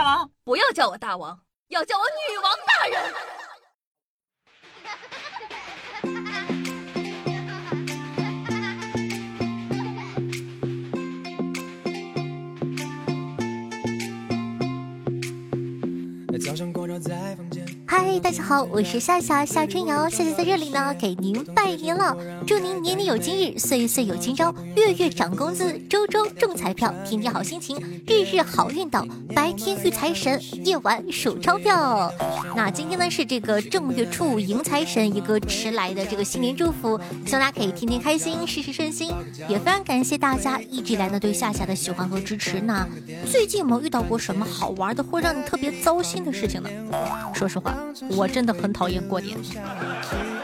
大王？不要叫我大王，要叫我女王大人。早上光照在房间。嗨，大家好，我是夏夏夏春瑶，夏夏在这里呢，给您拜年了，祝您年年有今日，岁岁有今朝，月月涨工资，周周中彩票，天天好心情，日日好运到，白天遇财神，夜晚数钞票。那今天呢是这个正月初五迎财神一个迟来的这个新年祝福，希望大家可以天天开心，事事顺心，也非常感谢大家一直以来呢对夏夏的喜欢和支持。那最近有没有遇到过什么好玩的或者让你特别糟心的事情呢？说实话。我真的很讨厌过年，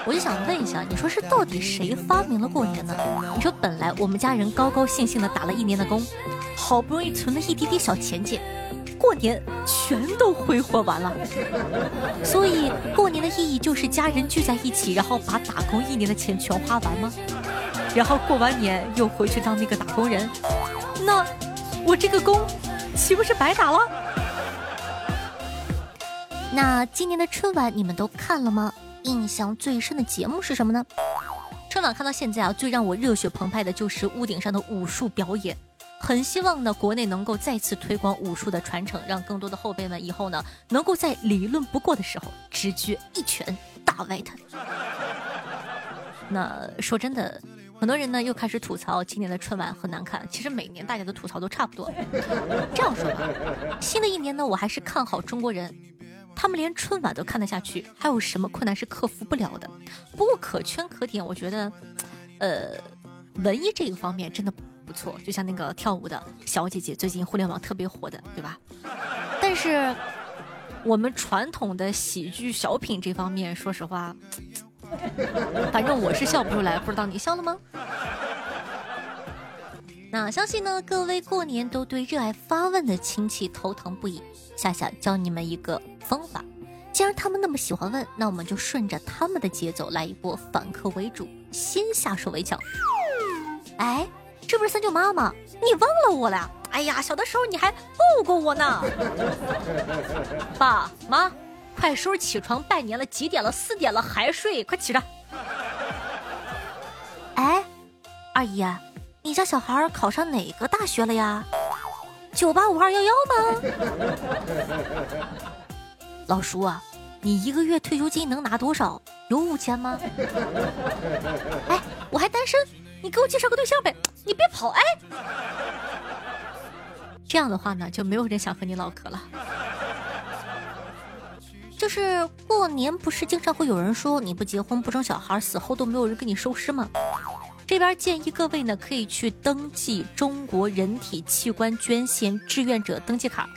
我就想问一下，你说是到底谁发明了过年呢？你说本来我们家人高高兴兴的打了一年的工，好不容易存了一滴滴小钱钱，过年全都挥霍完了。所以过年的意义就是家人聚在一起，然后把打工一年的钱全花完吗？然后过完年又回去当那个打工人，那我这个工岂不是白打了？那今年的春晚你们都看了吗？印象最深的节目是什么呢？春晚看到现在啊，最让我热血澎湃的就是屋顶上的武术表演。很希望呢，国内能够再次推广武术的传承，让更多的后辈们以后呢，能够在理论不过的时候，直接一拳打歪他。那说真的，很多人呢又开始吐槽今年的春晚很难看。其实每年大家的吐槽都差不多。这样说吧，新的一年呢，我还是看好中国人。他们连春晚都看得下去，还有什么困难是克服不了的？不过可圈可点，我觉得，呃，文艺这个方面真的不错。就像那个跳舞的小姐姐，最近互联网特别火的，对吧？但是我们传统的喜剧小品这方面，说实话，反正我是笑不出来，不知道你笑了吗？那相信呢，各位过年都对热爱发问的亲戚头疼不已。夏夏教你们一个方法，既然他们那么喜欢问，那我们就顺着他们的节奏来一波反客为主，先下手为强。哎，这不是三舅妈吗？你忘了我了？哎呀，小的时候你还抱过我呢。爸妈，快收拾起床拜年了，几点了？四点了还睡？快起来！哎，二姨，你家小孩考上哪个大学了呀？九八五二幺幺吗？老叔啊，你一个月退休金能拿多少？有五千吗？哎，我还单身，你给我介绍个对象呗！你别跑，哎，这样的话呢，就没有人想和你唠嗑了。就是过年不是经常会有人说你不结婚不生小孩，死后都没有人给你收尸吗？这边建议各位呢，可以去登记中国人体器官捐献志愿者登记卡。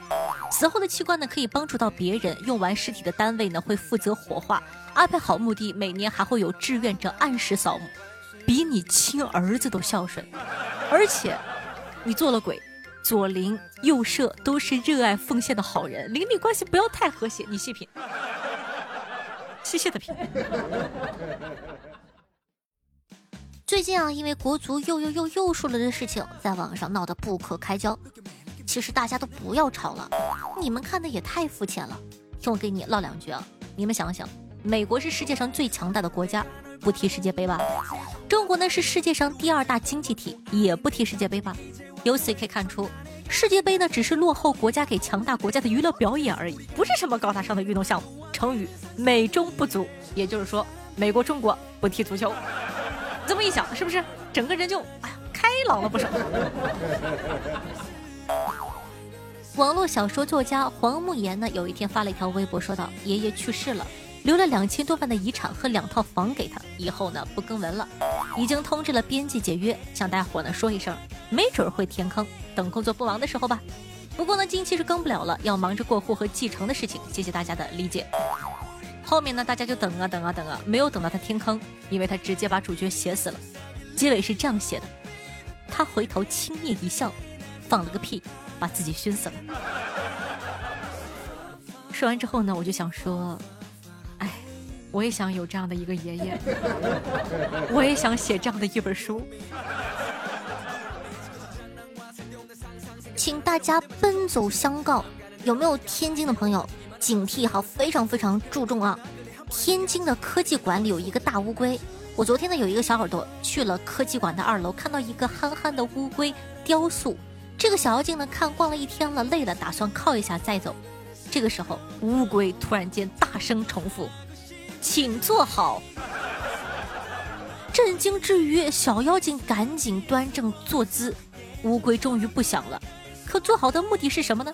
死后的器官呢，可以帮助到别人。用完尸体的单位呢，会负责火化。安排好墓地，每年还会有志愿者按时扫墓，比你亲儿子都孝顺。而且，你做了鬼，左邻右舍都是热爱奉献的好人，邻里关系不要太和谐。你细品，细细的品。最近啊，因为国足又又又又输了的事情，在网上闹得不可开交。其实大家都不要吵了，你们看的也太肤浅了。听我给你唠两句啊，你们想想，美国是世界上最强大的国家，不踢世界杯吧？中国呢是世界上第二大经济体，也不踢世界杯吧？由此可以看出，世界杯呢只是落后国家给强大国家的娱乐表演而已，不是什么高大上的运动项目。成语美中不足，也就是说，美国、中国不踢足球。这么一想，是不是整个人就哎呀开朗了不少？网络小说作家黄慕言呢，有一天发了一条微博，说道：“爷爷去世了，留了两千多万的遗产和两套房给他，以后呢不更文了，已经通知了编辑解约，向大伙呢说一声，没准会填坑，等工作不忙的时候吧。不过呢，近期是更不了了，要忙着过户和继承的事情，谢谢大家的理解。”后面呢，大家就等啊等啊等啊，没有等到他天坑，因为他直接把主角写死了。结尾是这样写的：他回头轻蔑一笑，放了个屁，把自己熏死了。说完之后呢，我就想说，哎，我也想有这样的一个爷爷，我也想写这样的一本书，请大家奔走相告。有没有天津的朋友？警惕哈，非常非常注重啊！天津的科技馆里有一个大乌龟。我昨天呢有一个小耳朵去了科技馆的二楼，看到一个憨憨的乌龟雕塑。这个小妖精呢看逛了一天了，累了，打算靠一下再走。这个时候，乌龟突然间大声重复：“请坐好。”震惊之余，小妖精赶紧端正坐姿。乌龟终于不响了，可坐好的目的是什么呢？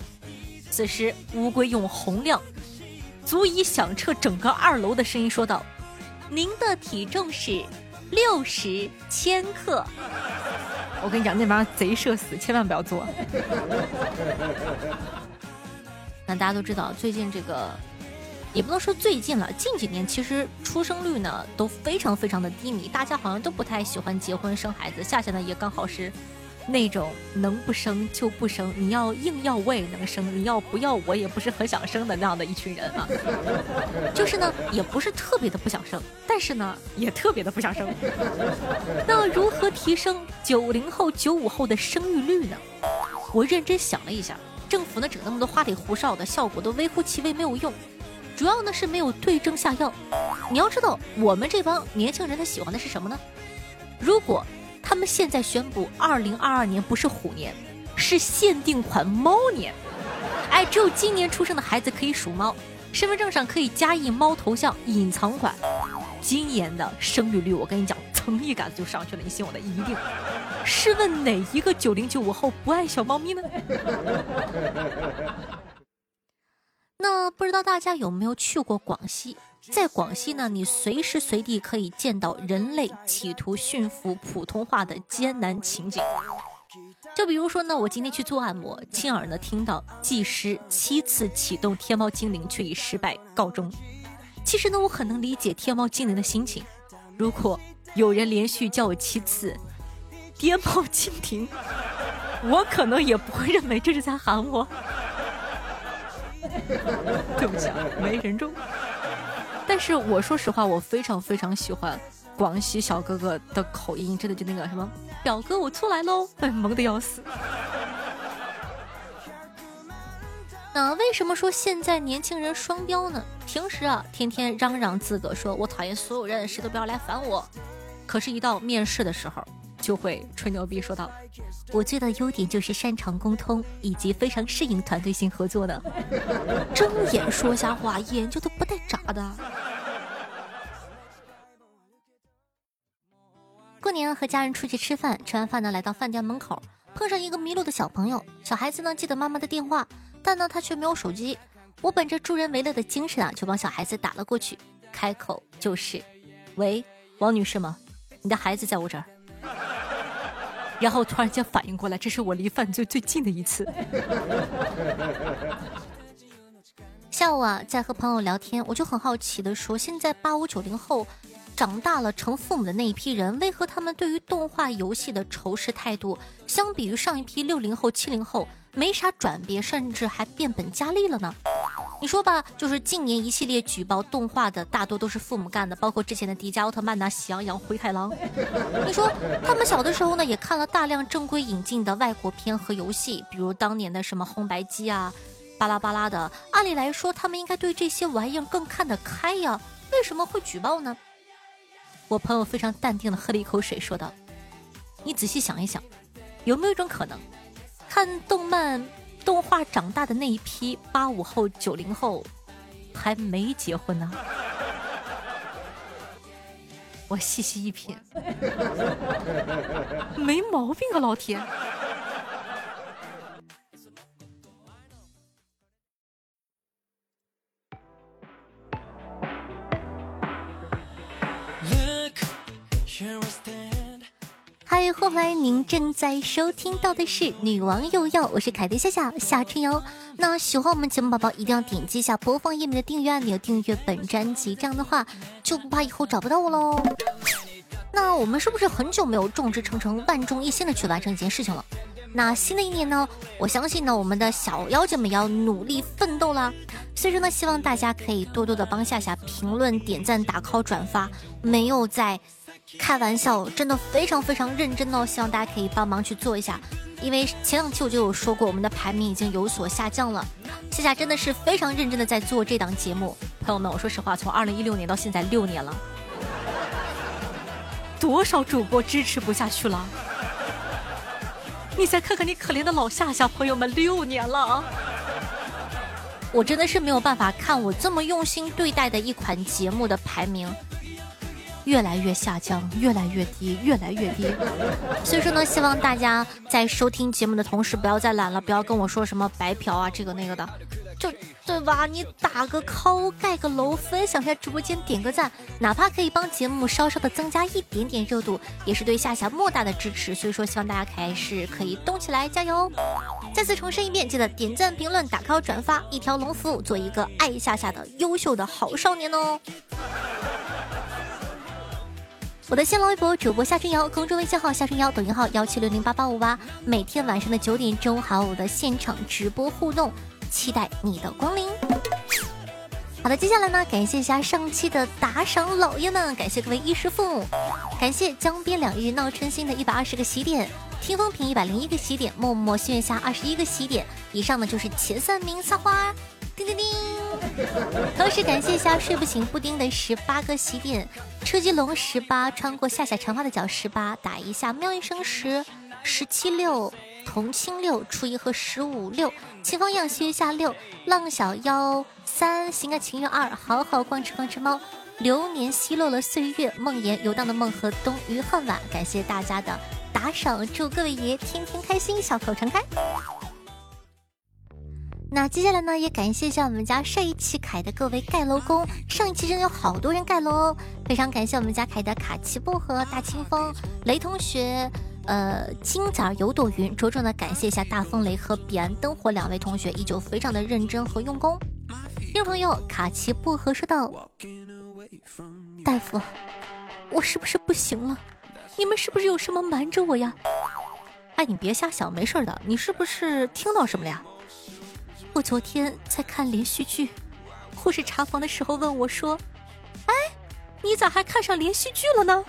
此时，乌龟用洪亮、足以响彻整个二楼的声音说道：“您的体重是六十千克。”我跟你讲，那玩意儿贼社死，千万不要做。那大家都知道，最近这个也不能说最近了，近几年其实出生率呢都非常非常的低迷，大家好像都不太喜欢结婚生孩子。夏夏呢也刚好是。那种能不生就不生，你要硬要我也能生，你要不要我也不是很想生的那样的一群人啊。就是呢，也不是特别的不想生，但是呢，也特别的不想生。那如何提升九零后、九五后的生育率呢？我认真想了一下，政府呢整那么多花里胡哨的，效果都微乎其微，没有用。主要呢是没有对症下药。你要知道，我们这帮年轻人他喜欢的是什么呢？如果。他们现在宣布，二零二二年不是虎年，是限定款猫年。哎，只有今年出生的孩子可以属猫，身份证上可以加印猫头像，隐藏款。今年的生育率，我跟你讲，蹭一杆子就上去了，你信我的，一定。试问哪一个九零九五后不爱小猫咪呢？那不知道大家有没有去过广西？在广西呢，你随时随地可以见到人类企图驯服普通话的艰难情景。就比如说呢，我今天去做按摩，亲耳呢听到技师七次启动天猫精灵却以失败告终。其实呢，我很能理解天猫精灵的心情。如果有人连续叫我七次“天猫精灵”，我可能也不会认为这是在喊我。对不起啊，没人中。但是我说实话，我非常非常喜欢广西小哥哥的口音，真的就那个什么表哥我出来喽，哎萌的要死。那为什么说现在年轻人双标呢？平时啊，天天嚷嚷自个说我讨厌所有人，谁都不要来烦我。可是，一到面试的时候，就会吹牛逼说道：“我最大的优点就是擅长沟通，以及非常适应团队性合作的。”睁眼说瞎话，眼睛都不带眨的。过年和家人出去吃饭，吃完饭呢，来到饭店门口，碰上一个迷路的小朋友。小孩子呢记得妈妈的电话，但呢他却没有手机。我本着助人为乐的精神啊，就帮小孩子打了过去，开口就是：“喂，王女士吗？你的孩子在我这儿。”然后突然间反应过来，这是我离犯罪最近的一次。下午啊，在和朋友聊天，我就很好奇的说：现在八五九零后长大了成父母的那一批人，为何他们对于动画游戏的仇视态度，相比于上一批六零后、七零后没啥转变，甚至还变本加厉了呢？你说吧，就是近年一系列举报动画的大多都是父母干的，包括之前的迪迦奥特曼呐、喜羊羊、灰太狼。你说他们小的时候呢，也看了大量正规引进的外国片和游戏，比如当年的什么红白机啊、巴拉巴拉的。按理来说，他们应该对这些玩意儿更看得开呀，为什么会举报呢？我朋友非常淡定的喝了一口水，说道：“你仔细想一想，有没有一种可能，看动漫？”动画长大的那一批八五后、九零后还没结婚呢，我细细一品，没毛病啊，老铁。欢迎您正在收听到的是《女王又要》，我是凯蒂夏夏夏春瑶。那喜欢我们节目宝宝一定要点击一下播放页面的订阅按钮，订阅本专辑，这样的话就不怕以后找不到我喽。那我们是不是很久没有众志成城、万众一心的去完成一件事情了？那新的一年呢，我相信呢，我们的小妖精们也要努力奋斗啦。所以说呢，希望大家可以多多的帮夏夏评论、点赞、打 call、转发，没有在。开玩笑，真的非常非常认真哦！希望大家可以帮忙去做一下。因为前两期我就有说过，我们的排名已经有所下降了。夏夏真的是非常认真的在做这档节目，朋友们，我说实话，从二零一六年到现在六年了，多少主播支持不下去了？你再看看你可怜的老夏夏，朋友们，六年了啊！我真的是没有办法看我这么用心对待的一款节目的排名。越来越下降，越来越低，越来越低。所以说呢，希望大家在收听节目的同时，不要再懒了，不要跟我说什么白嫖啊，这个那个的，就对吧？你打个 call，盖个楼，分享一下直播间，点个赞，哪怕可以帮节目稍稍的增加一点点热度，也是对夏夏莫大的支持。所以说，希望大家还是可以动起来，加油！再次重申一遍，记得点赞、评论、打 call、转发，一条龙服务，做一个爱夏夏的优秀的好少年哦。我的新浪微博主播夏春瑶，公众微信号夏春瑶，抖音号幺七六零八八五八，每天晚上的九点钟还有我的现场直播互动，期待你的光临。好的，接下来呢，感谢一下上期的打赏老爷们，感谢各位衣食父母，感谢江边两日闹春心的一百二十个喜点，听风评一百零一个喜点，默默心月下二十一个喜点，以上呢就是前三名撒花。叮叮叮！同时感谢一下睡不醒布丁的十八个喜点，车机龙十八，穿过夏夏长发的脚十八，打一下喵一声十，十七六，同青六，初一和十五六，秦方样薛下六，浪小妖三，心甘情愿二，好好逛吃逛吃猫，流年奚落了岁月，梦魇游荡的梦和冬雨恨晚，感谢大家的打赏，祝各位爷天天开心，笑口常开。那接下来呢，也感谢一下我们家上一期凯的各位盖楼工。上一期真的有好多人盖楼哦，非常感谢我们家凯的卡奇薄荷、大清风、雷同学、呃金仔有朵云，着重的感谢一下大风雷和彼岸灯火两位同学，依旧非常的认真和用功。听众朋友，卡奇薄荷说道：“大夫，我是不是不行了？你们是不是有什么瞒着我呀？”哎，你别瞎想，没事的。你是不是听到什么了呀？我昨天在看连续剧，护士查房的时候问我说：“哎，你咋还看上连续剧了呢？”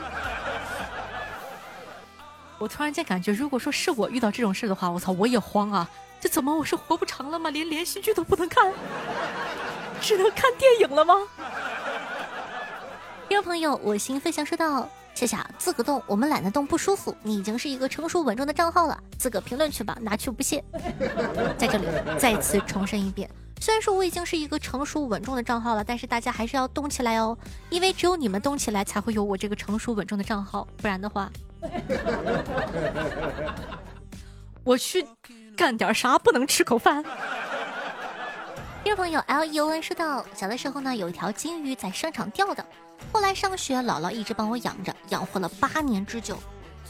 我突然间感觉，如果说是我遇到这种事的话，我操，我也慌啊！这怎么我是活不长了吗？连连续剧都不能看，只能看电影了吗？听众朋友，我心飞翔说道。夏夏，自个动，我们懒得动，不舒服。你已经是一个成熟稳重的账号了，自个评论去吧，拿去不谢。在这里再次重申一遍，虽然说我已经是一个成熟稳重的账号了，但是大家还是要动起来哦，因为只有你们动起来，才会有我这个成熟稳重的账号，不然的话，我去干点啥不能吃口饭。听众朋友 L E O N 说到，小的时候呢，有一条金鱼在商场钓的。后来上学，姥姥一直帮我养着，养活了八年之久。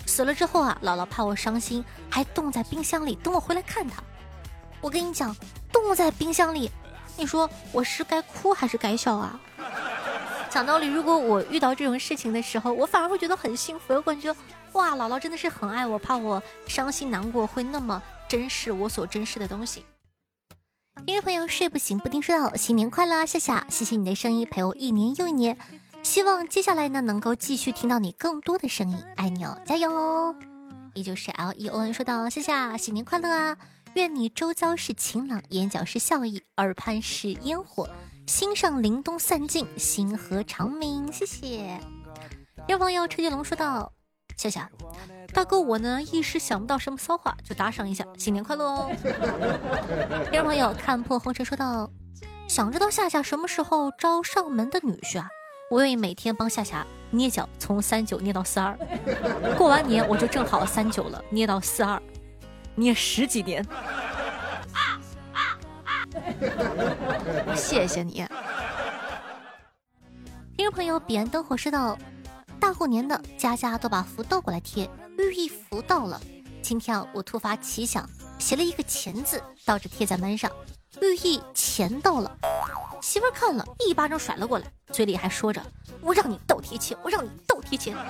死了之后啊，姥姥怕我伤心，还冻在冰箱里等我回来看她。我跟你讲，冻在冰箱里，你说我是该哭还是该笑啊？讲道理，如果我遇到这种事情的时候，我反而会觉得很幸福，我感觉哇，姥姥真的是很爱我，怕我伤心难过，会那么珍视我所珍视的东西。听众朋友睡不醒，不听说到新年快乐啊，夏夏，谢谢你的声音陪我一年又一年。希望接下来呢，能够继续听到你更多的声音，爱你哦，加油哦！依旧是 L E O N 说道：夏夏，新年快乐啊！愿你周遭是晴朗，眼角是笑意，耳畔是烟火，心上凛冬散尽，星河长明。谢谢。有朋友车继龙说道：夏夏，大哥我呢一时想不到什么骚话，就打赏一下，新年快乐哦！有朋友看破红尘说道：想知道夏夏什么时候招上门的女婿啊？我愿意每天帮夏夏捏脚，从三九捏到四二，过完年我就正好三九了，捏到四二，捏十几年。谢谢你，听众朋友，彼岸灯火说道：大过年的，家家都把福倒过来贴，寓意福到了。今天啊我突发奇想，写了一个钱字，倒着贴在门上，寓意钱到了。媳妇看了一巴掌甩了过来，嘴里还说着：“我让你倒贴钱，我让你倒贴钱。”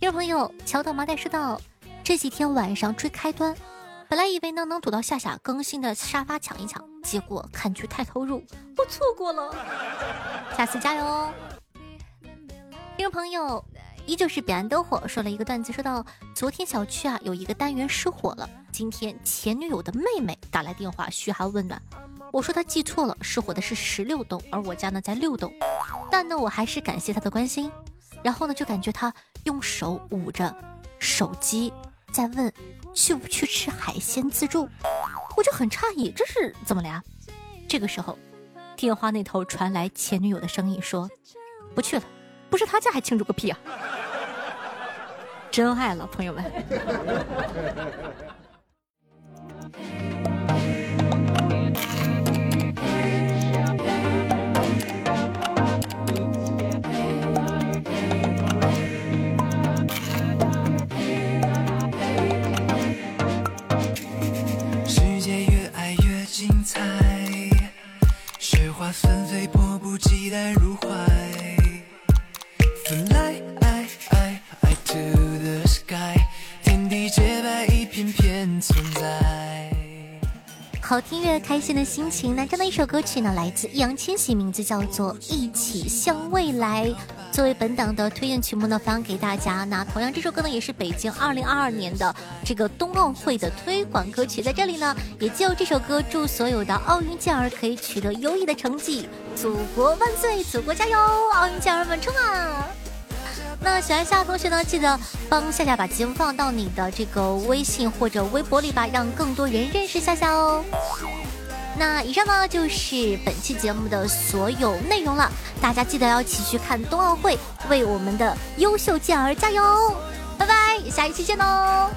听众朋友，桥头麻袋说道：“这几天晚上追开端，本来以为呢能躲到夏夏更新的沙发抢一抢，结果看剧太投入，我错过了。下次加油哦！听众朋友，依旧是彼岸灯火说了一个段子，说到昨天小区啊有一个单元失火了，今天前女友的妹妹打来电话嘘寒问暖，我说他记错了，失火的是十六栋，而我家呢在六栋，但呢我还是感谢他的关心，然后呢就感觉他用手捂着手机在问去不去吃海鲜自助，我就很诧异这是怎么了呀？这个时候，电话那头传来前女友的声音说不去了。不是他家还庆祝个屁啊！真爱了，朋友们。好听乐，开心的心情。那这样的一首歌曲呢，来自易烊千玺，名字叫做《一起向未来》。作为本档的推荐曲目呢，发给大家。那同样，这首歌呢，也是北京二零二二年的这个冬奥会的推广歌曲。在这里呢，也就这首歌，祝所有的奥运健儿可以取得优异的成绩。祖国万岁，祖国加油，奥运健儿们冲啊！那喜欢夏夏同学呢，记得帮夏夏把节目放到你的这个微信或者微博里吧，让更多人认识夏夏哦。那以上呢就是本期节目的所有内容了，大家记得要一起去看冬奥会，为我们的优秀健儿加油！拜拜，下一期见喽。